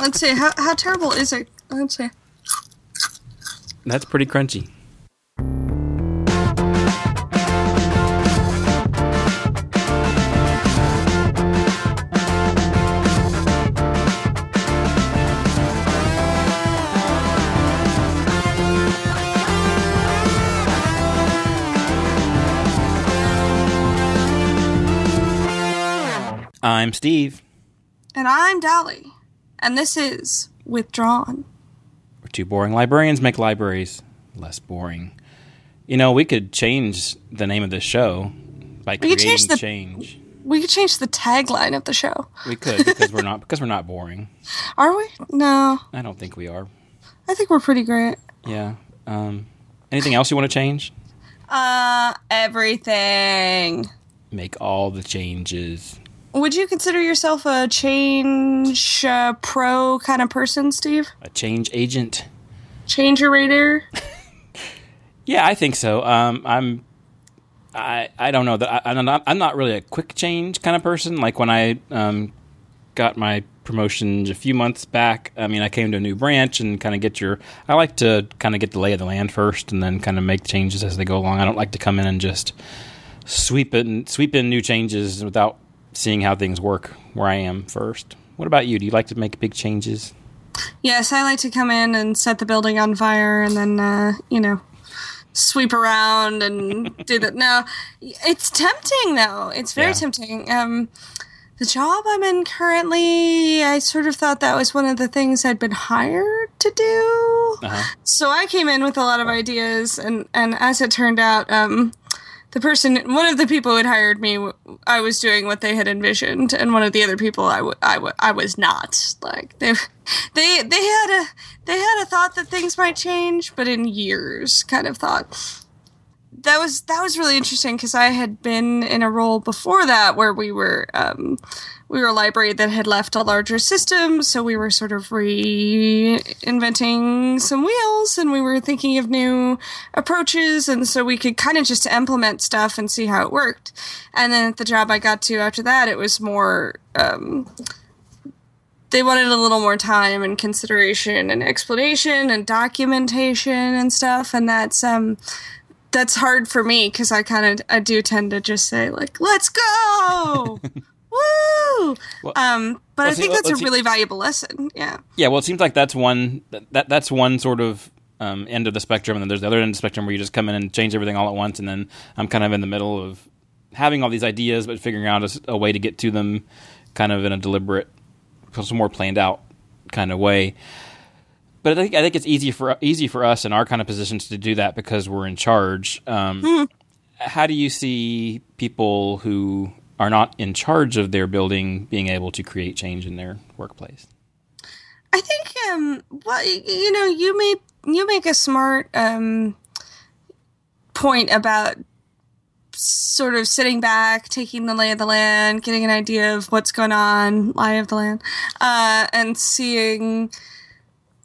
Let's see. How, how terrible is it? Let's see. That's pretty crunchy. I'm Steve. And I'm Dolly. And this is Withdrawn. Two boring librarians make libraries less boring. You know, we could change the name of this show by We could creating change the- change. We could change the tagline of the show. We could because we're not because we're not boring. Are we? No. I don't think we are. I think we're pretty great. Yeah. Um, anything else you want to change? Uh, everything. Make all the changes. Would you consider yourself a change uh, pro kind of person, Steve? A change agent. Changer rater? Yeah, I think so. Um, I'm. I I don't know that I, I'm not. I'm not really a quick change kind of person. Like when I um, got my promotion a few months back. I mean, I came to a new branch and kind of get your. I like to kind of get the lay of the land first, and then kind of make changes as they go along. I don't like to come in and just sweep it and sweep in new changes without seeing how things work where I am first. What about you? Do you like to make big changes? Yes, I like to come in and set the building on fire and then, uh, you know, sweep around and do that. No, it's tempting though. It's very Yeah. tempting. Um, the job I'm in currently, I sort of thought that was one of the things I'd been hired to do. Uh-huh. So I came in with a lot of ideas, and and as it turned out, um, the person, one of the people who had hired me, I was doing what they had envisioned, and one of the other people, I, w- I, w- I was not. Like they, they, they had a, they had a thought that things might change, but in years, kind of thought. That was that was really interesting because I had been in a role before that where we were um, we were a library that had left a larger system, so we were sort of reinventing some wheels and we were thinking of new approaches, and so we could kind of just implement stuff and see how it worked. And then at the job I got to after that, it was more. Um, they wanted a little more time and consideration and explanation and documentation and stuff, and that's um, that's hard for me because I kind of I do tend to just say like, "Let's go." Woo! Well- um, but well, I think let- that's a see- really valuable lesson. Yeah. Yeah, well, it seems like that's one that that's one sort of um, end of the spectrum, and then there's the other end of the spectrum where you just come in and change everything all at once, and then I'm kind of in the middle of having all these ideas, but figuring out a way to get to them, kind of in a deliberate, some more planned out kind of way. But I think I think it's easy for easy for us in our kind of positions to do that because we're in charge. Um, How do you see people who are not in charge of their building being able to create change in their workplace? I think um well you know you made you make a smart um point about sort of sitting back, taking the lay of the land, getting an idea of what's going on, lie of the land, uh, and seeing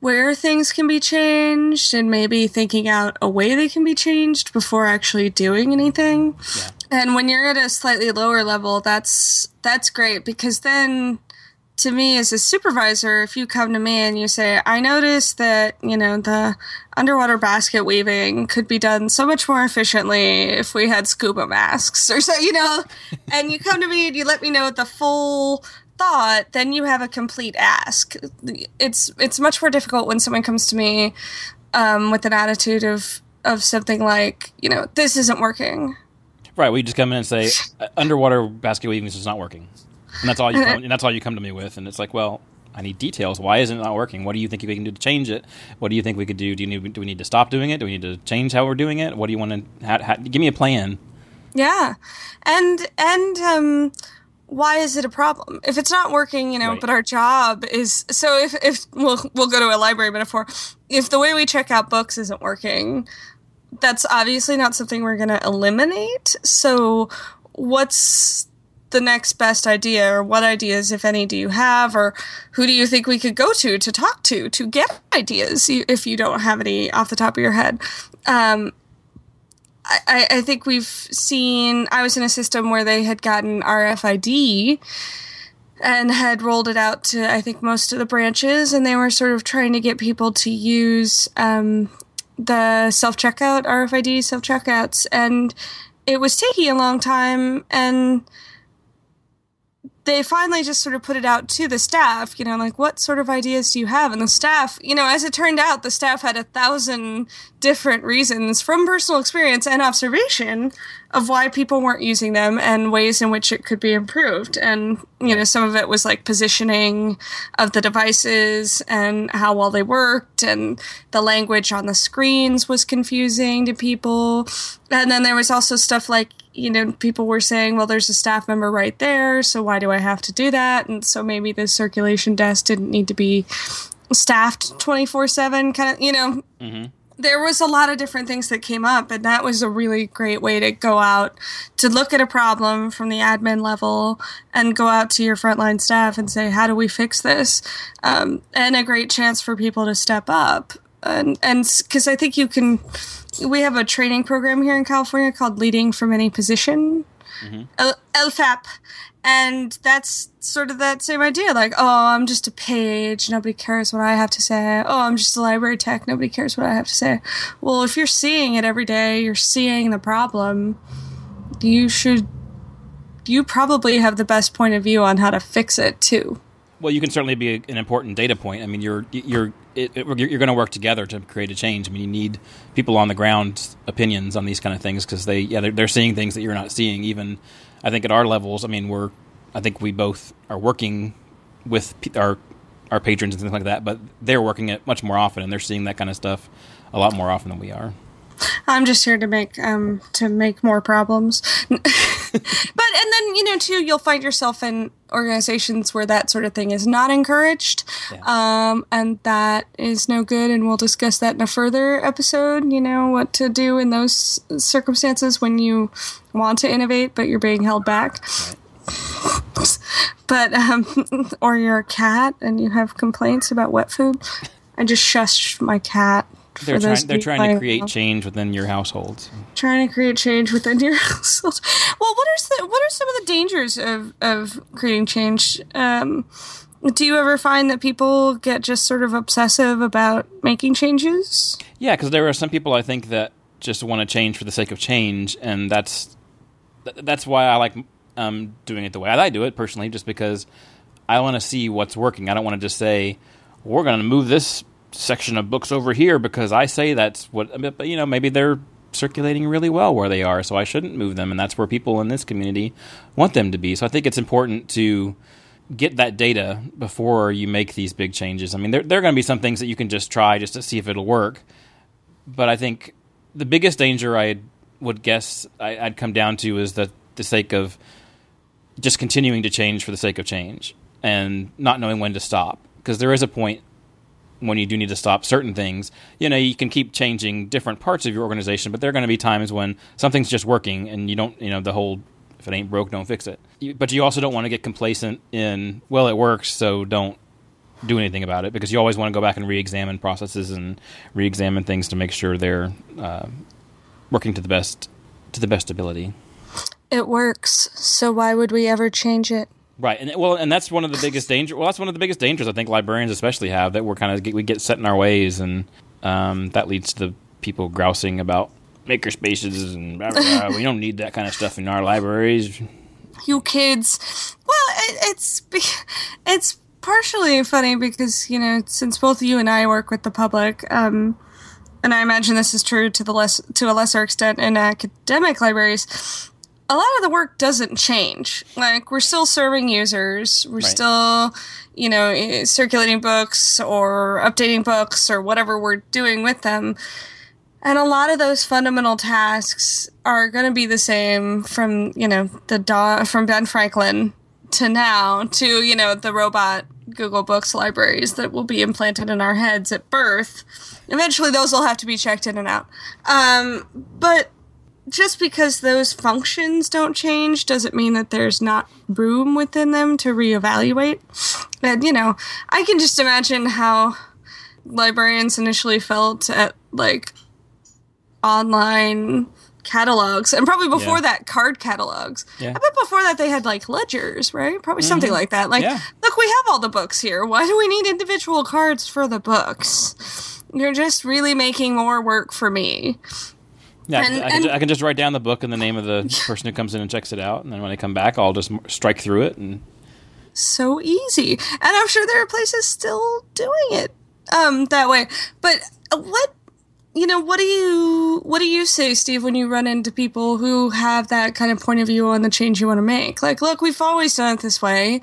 where things can be changed and maybe thinking out a way they can be changed before actually doing anything. Yeah. And when you're at a slightly lower level, that's that's great because then to me as a supervisor, if you come to me and you say, I noticed that, you know, the underwater basket weaving could be done so much more efficiently if we had scuba masks or so, you know, and you come to me and you let me know the full thought, then you have a complete ask. It's it's much more difficult when someone comes to me um, with an attitude of of something like, you know, this isn't working. Right, we just come in and say "Uh, underwater basket weaving is not working, and that's all you come, and that's all you come to me with, and it's like, well, I need details. Why isn't it not working? What do you think we can do to change it? What do you think we could do? Do you need do we need to stop doing it? Do we need to change how we're doing it? What do you want to? How, how, give me a plan. Yeah, and and um, why is it a problem if it's not working? You know, Right. but our job is so. If if we'll we'll go to a library metaphor, if the way we check out books isn't working, that's obviously not something we're going to eliminate. So, what's the next best idea, or what ideas, if any, do you have, or who do you think we could go to to talk to to get ideas if you don't have any off the top of your head? Um, I, I think we've seen. I was in a system where they had gotten RFID, and had rolled it out to I think most of the branches, and they were sort of trying to get people to use um, the self checkout RFID self checkouts, and it was taking a long time, and they finally just sort of put it out to the staff, you know, like what sort of ideas do you have? And the staff, you know, as it turned out, the staff had a thousand different reasons from personal experience and observation of why people weren't using them and ways in which it could be improved. And, you know, some of it was like positioning of the devices and how well they worked and the language on the screens was confusing to people. And then there was also stuff like, you know, people were saying, well, there's a staff member right there, so why do I have to do that? And so maybe the circulation desk didn't need to be staffed 24 7, kind of, you know. Mm-hmm. There was a lot of different things that came up, and that was a really great way to go out to look at a problem from the admin level and go out to your frontline staff and say, How do we fix this? Um, and a great chance for people to step up. And because I think you can we have a training program here in California called Leading from Any Position, mm-hmm. L- LFAP. And that's sort of that same idea. Like, oh, I'm just a page. Nobody cares what I have to say. Oh, I'm just a library tech. Nobody cares what I have to say. Well, if you're seeing it every day, you're seeing the problem, you should, you probably have the best point of view on how to fix it too. Well, you can certainly be an important data point. I mean, you're you're it, it, you're going to work together to create a change. I mean, you need people on the ground opinions on these kind of things because they yeah they're, they're, seeing things that you're not seeing. Even I think at our levels, I mean, we're I think we both are working with our our patrons and things like that, but they're working it much more often and they're seeing that kind of stuff a lot more often than we are. I'm just here to make um to make more problems. but and then you know too you'll find yourself in organizations where that sort of thing is not encouraged. Yeah. Um and that is no good and we'll discuss that in a further episode, you know, what to do in those circumstances when you want to innovate but you're being held back. Right. but um or you're a cat and you have complaints about wet food. I just shushed my cat they're trying. They're trying to create change within your household. Trying to create change within your household. Well, what are the, what are some of the dangers of of creating change? Um, do you ever find that people get just sort of obsessive about making changes? Yeah, because there are some people I think that just want to change for the sake of change, and that's that's why I like um, doing it the way I do it personally, just because I want to see what's working. I don't want to just say we're going to move this section of books over here because I say that's what. But you know, maybe they're circulating really well where they are, so I shouldn't move them, and that's where people in this community want them to be. So I think it's important to get that data before you make these big changes. I mean, there, there are going to be some things that you can just try just to see if it'll work, but I think the biggest danger I would guess I, would come down to is that the sake of just continuing to change for the sake of change and not knowing when to stop because there is a point when you do need to stop certain things, you know, you can keep changing different parts of your organization, but there are going to be times when something's just working and you don't, you know, the whole if it ain't broke, don't fix it. But you also don't want to get complacent in, well, it works, so don't do anything about it because you always want to go back and re-examine processes and re-examine things to make sure they're uh, working to the best to the best ability. It works, so why would we ever change it? Right, and well, and that's one of the biggest dangers. Well, that's one of the biggest dangers I think librarians especially have that we're kind of we get set in our ways, and um, that leads to the people grousing about maker spaces and blah, blah, blah. we don't need that kind of stuff in our libraries. You kids, well, it, it's it's partially funny because you know since both you and I work with the public. Um, and I imagine this is true to the less to a lesser extent in academic libraries a lot of the work doesn't change. Like we're still serving users, we're right. still, you know, circulating books or updating books or whatever we're doing with them. And a lot of those fundamental tasks are going to be the same from, you know, the dawn from Ben Franklin to now to, you know, the robot Google Books libraries that will be implanted in our heads at birth. Eventually those will have to be checked in and out. Um, but just because those functions don't change doesn't mean that there's not room within them to reevaluate. And, you know, I can just imagine how librarians initially felt at like online catalogs, and probably before Yeah. that, card catalogs. Yeah. I bet before that they had like ledgers, right? Probably something like that. Like, Mm-hmm. Yeah. look, we have all the books here. Why do we need individual cards for the books? You're just really making more work for me. Yeah, I- And- I, can, and- I can just write down the book and the name of the person who comes in and checks it out, and then when I come back, I'll just strike through it. And so easy and i'm sure there are places still doing it um that way but uh, what you know what do you what do you say steve when you run into people who have that kind of point of view on the change you want to make like look we've always done it this way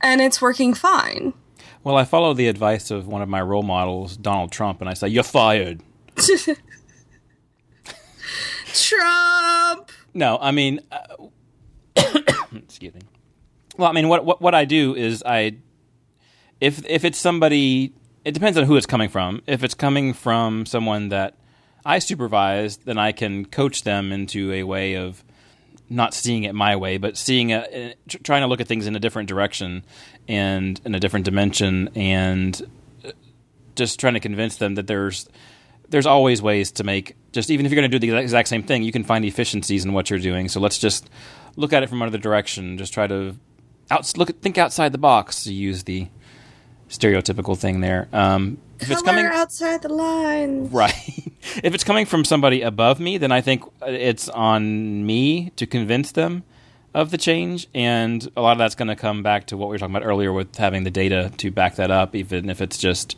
and it's working fine well, I follow the advice of one of my role models, Donald Trump, and I say, "You're fired." trump No, I mean, uh, excuse me. Well, I mean, what, what what I do is I, if if it's somebody, it depends on who it's coming from. If it's coming from someone that I supervise, then I can coach them into a way of not seeing it my way, but seeing it, tr- trying to look at things in a different direction and in a different dimension, and uh, just trying to convince them that there's there's always ways to make just even if you're going to do the exact same thing, you can find efficiencies in what you're doing. So let's just look at it from another direction. Just try to out look at, think outside the box to use the stereotypical thing there. Um, if it's Color coming outside the line right, if it's coming from somebody above me, then I think it's on me to convince them of the change, and a lot of that's going to come back to what we were talking about earlier with having the data to back that up, even if it's just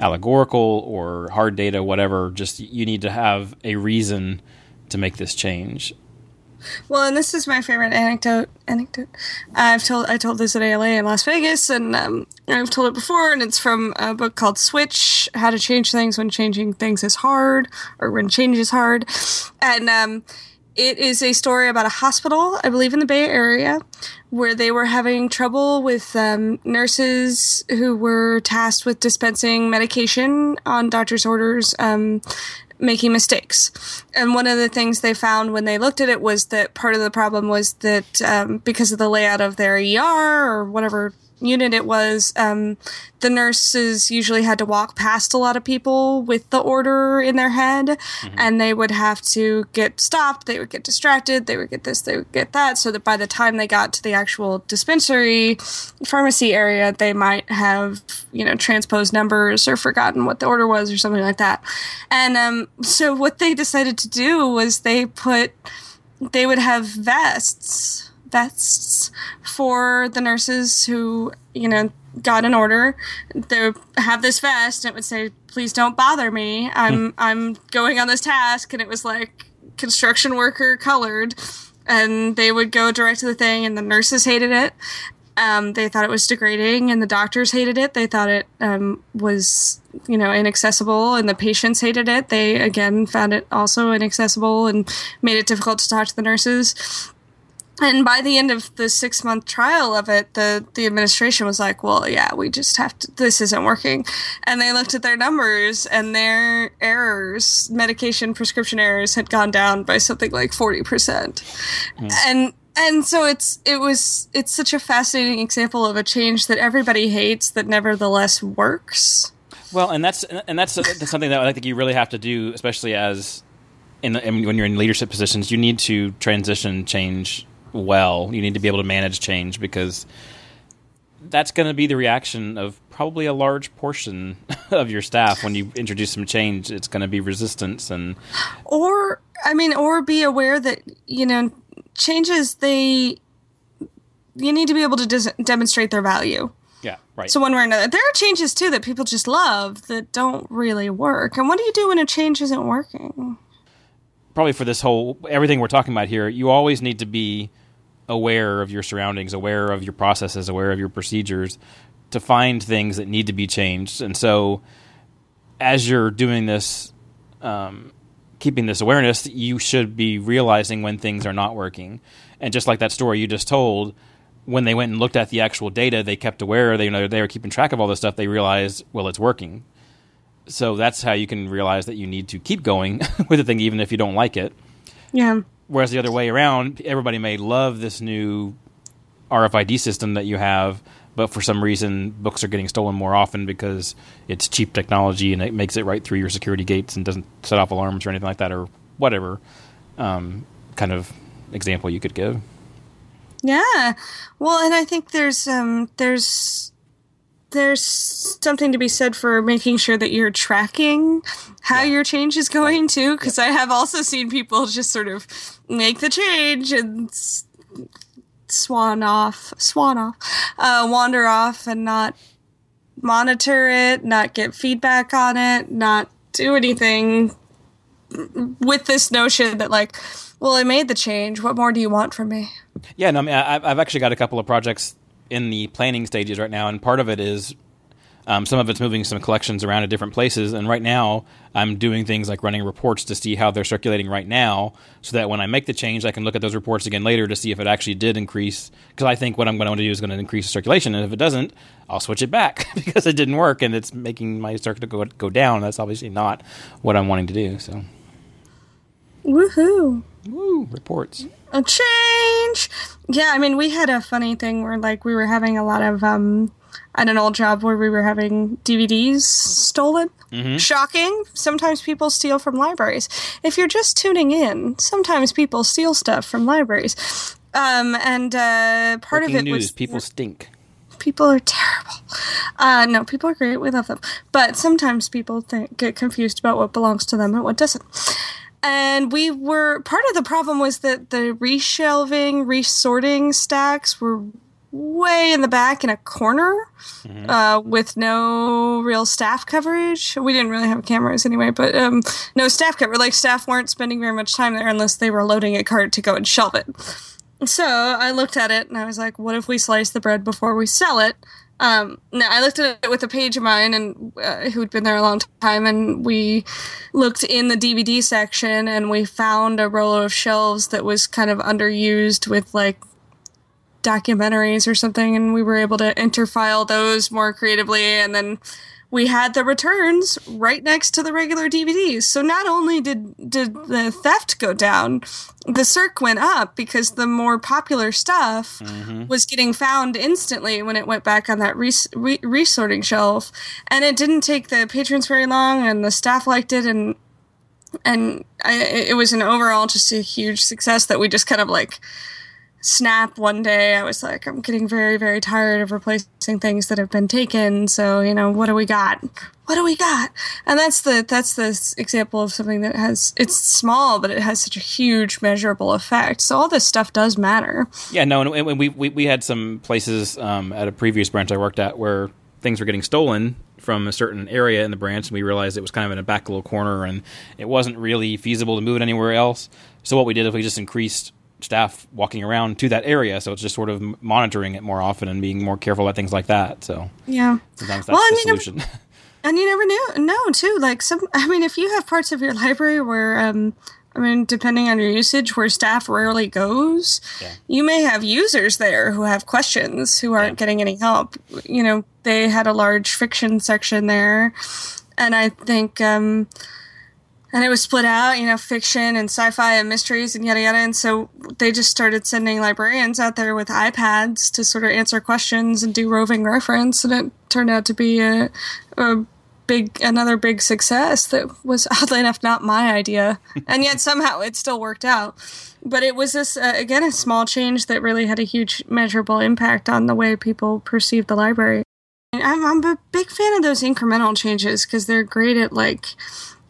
allegorical or hard data, whatever. Just you need to have a reason to make this change. Well, and this is my favorite anecdote. Anecdote. I've told I told this at ALA in Las Vegas, and um, I've told it before. And it's from a book called Switch: How to Change Things When Changing Things is Hard, or When Change is Hard. And um, it is a story about a hospital, I believe, in the Bay Area, where they were having trouble with um, nurses who were tasked with dispensing medication on doctor's orders. Um, making mistakes. And one of the things they found when they looked at it was that part of the problem was that um, because of the layout of their ER or whatever unit it was, um, the nurses usually had to walk past a lot of people with the order in their head, and they would have to get stopped. They would get distracted. They would get this. They would get that. So that by the time they got to the actual dispensary pharmacy area, they might have you know transposed numbers or forgotten what the order was or something like that. And um, so what they decided to do was they put they would have vests vests for the nurses who you know got an order. They have this vest and it would say please don't bother me. I'm i'm going on this task. And it was like construction worker colored. And they would go direct to the thing and the nurses hated it. Um, they thought it was degrading and the doctors hated it. They thought it um, was you know inaccessible and the patients hated it. They again found it also inaccessible and made it difficult to talk to the nurses and by the end of the six month trial of it, the, the administration was like, well, yeah, we just have to, this isn't working. And they looked at their numbers and their errors, medication prescription errors had gone down by something like 40%. Hmm. And, and so it's, it was, it's such a fascinating example of a change that everybody hates that nevertheless works. Well, and that's and that's, that's something that I think you really have to do, especially as in the, I mean, when you're in leadership positions. You need to transition change well. You need to be able to manage change because that's going to be the reaction of probably a large portion of your staff when you introduce some change. It's going to be resistance and or i mean or be aware that you know changes they you need to be able to dis- demonstrate their value yeah, right. so one way or another there are changes too that people just love that don't really work and what do you do when a change isn't working probably for this whole everything we're talking about here, you always need to be aware of your surroundings, aware of your processes, aware of your procedures to find things that need to be changed. And so, as you're doing this, um, keeping this awareness, you should be realizing when things are not working. And just like that story you just told, when they went and looked at the actual data, they kept aware. They you know they were keeping track of all this stuff. They realized, well, it's working. So that's how you can realize that you need to keep going with the thing, even if you don't like it. yeah Whereas the other way around, everybody may love this new RFID system that you have, but for some reason, books are getting stolen more often because it's cheap technology and it makes it right through your security gates and doesn't set off alarms or anything like that or whatever. um, kind of example you could give. Yeah. Well, and I think there's um there's there's something to be said for making sure that you're tracking how your change is going too because I have also seen people just sort of make the change and swan off, swan off, uh, wander off and not monitor it, not get feedback on it, not do anything with this notion that like, well, I made the change. What more do you want from me? Yeah, no, I mean, I, I've actually got a couple of projects in the planning stages right now, and part of it is um, some of it's moving some collections around to different places. And right now, I'm doing things like running reports to see how they're circulating right now, so that when I make the change, I can look at those reports again later to see if it actually did increase. Because I think what I'm going to do is going to increase the circulation, and if it doesn't, I'll switch it back because it didn't work and it's making my circuit go go down. That's obviously not what I'm wanting to do. So, Woohoo! woo, reports. A change. Yeah, I mean, we had a funny thing where like we were having a lot of um at an old job where we were having DVDs stolen. Shocking. Sometimes people steal from libraries. If you're just tuning in, sometimes people steal stuff from libraries. Um, and uh, part Breaking of it news: was people stink. people are terrible. Uh, no, people are great. We love them. But sometimes people think, get confused about what belongs to them and what doesn't. And we were part of the problem was that the reshelving, resorting stacks were way in the back in a corner uh, with no real staff coverage. We didn't really have cameras anyway, but um, no staff cover. Like staff weren't spending very much time there unless they were loading a cart to go and shelve it. So I looked at it and I was like, what if we slice the bread before we sell it? Um, no, I looked at it with a page of mine and uh, who'd been there a long time, and we looked in the DVD section and we found a row of shelves that was kind of underused with like documentaries or something, and we were able to interfile those more creatively, and then we had the returns right next to the regular DVDs. So not only did did the theft go down, the circ went up because the more popular stuff mm-hmm. was getting found instantly when it went back on that res- re- resorting shelf, and it didn't take the patrons very long, and the staff liked it, and and I, it was an overall just a huge success that we just kind of like snap one day i was like i'm getting very very tired of replacing things that have been taken. So you know what do we got? What do we got? And that's the that's the example of something that has it's small but it has such a huge measurable effect. So all this stuff does matter. Yeah, no, and, we, we we had some places um, at a previous branch I worked at where things were getting stolen from a certain area in the branch, and we realized it was kind of in a back little corner, and it wasn't really feasible to move it anywhere else. So what we did is we just increased staff walking around to that area, so it's just sort of monitoring it more often and being more careful about things like that. So yeah sometimes that's Well, I the mean, solution. And you never knew know too. Like some I mean if you have parts of your library where um I mean depending on your usage where staff rarely goes, Yeah. you may have users there who have questions who aren't Yeah. getting any help. You know, they had a large fiction section there and I think um and it was split out, you know, fiction and sci-fi and mysteries and yada yada. And so they just started sending librarians out there with iPads to sort of answer questions and do roving reference, and it turned out to be a, a big, another big success that was oddly enough not my idea, and yet somehow it still worked out. But it was this uh, again a small change that really had a huge measurable impact on the way people perceived the library. I'm, I'm a big fan of those incremental changes because they're great at like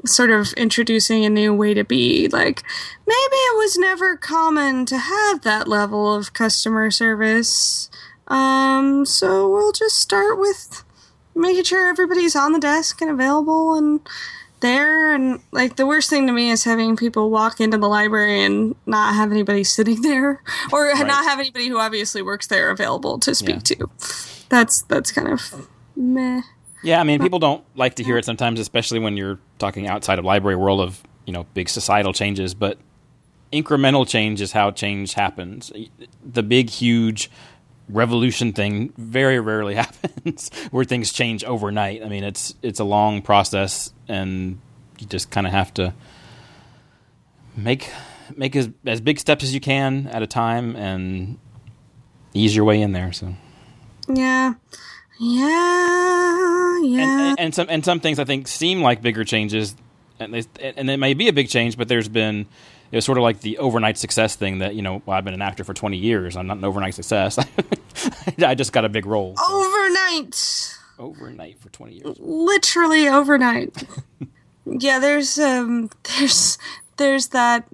sort of introducing a new way to be. Like, maybe it was never common to have that level of customer service. Um, so we'll just start with making sure everybody's on the desk and available and there. And like, the worst thing to me is having people walk into the library and not have anybody sitting there or not have anybody who obviously works there available to speak to. That's, that's kind of meh. Yeah, I mean, people don't like to hear it sometimes, especially when you're talking outside of library world of you know big societal changes. But incremental change is how change happens. The big, huge revolution thing very rarely happens where things change overnight. I mean, it's it's a long process, and you just kind of have to make make as as big steps as you can at a time and ease your way in there. So. Yeah. Yeah. Yeah. and, and some and some things I think seem like bigger changes and they, and it may be a big change, but there's been it was sort of like the overnight success thing that you know well, I've been an actor for 20 years. I'm not an overnight success. I just got a big role. So. Overnight. Overnight for 20 years. Literally overnight. yeah, there's um there's there's that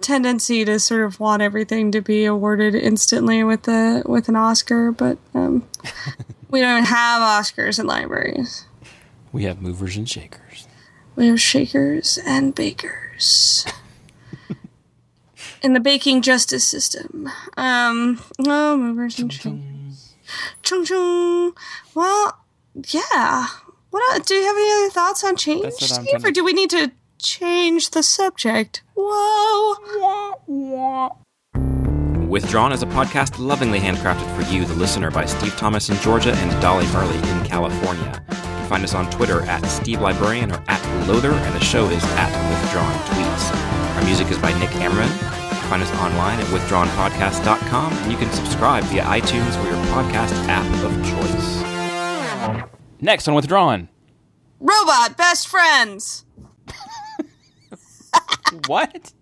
tendency to sort of want everything to be awarded instantly with a with an Oscar, but um, we don't have Oscars in libraries. We have movers and shakers. We have shakers and bakers in the baking justice system. Um, oh, movers and shakers. Chung chung. Well, yeah. What do you have any other thoughts on change, Steve, or do we need to change the subject? Whoa. Withdrawn is a podcast lovingly handcrafted for you, the listener, by Steve Thomas in Georgia and Dolly Murley in California. You can find us on Twitter at Steve Librarian or at Loader, and the show is at Withdrawn Tweets. Our music is by Nick Ammerman. Find us online at withdrawnpodcast.com, and you can subscribe via iTunes or your podcast app of choice. Next on Withdrawn Robot Best Friends. what?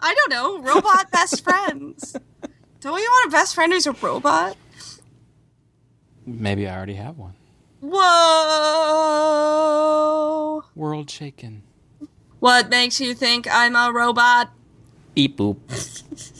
I don't know. Robot best friends. Don't you want a best friend who's a robot? Maybe I already have one. Whoa. World shaken. What makes you think I'm a robot? Beep boop.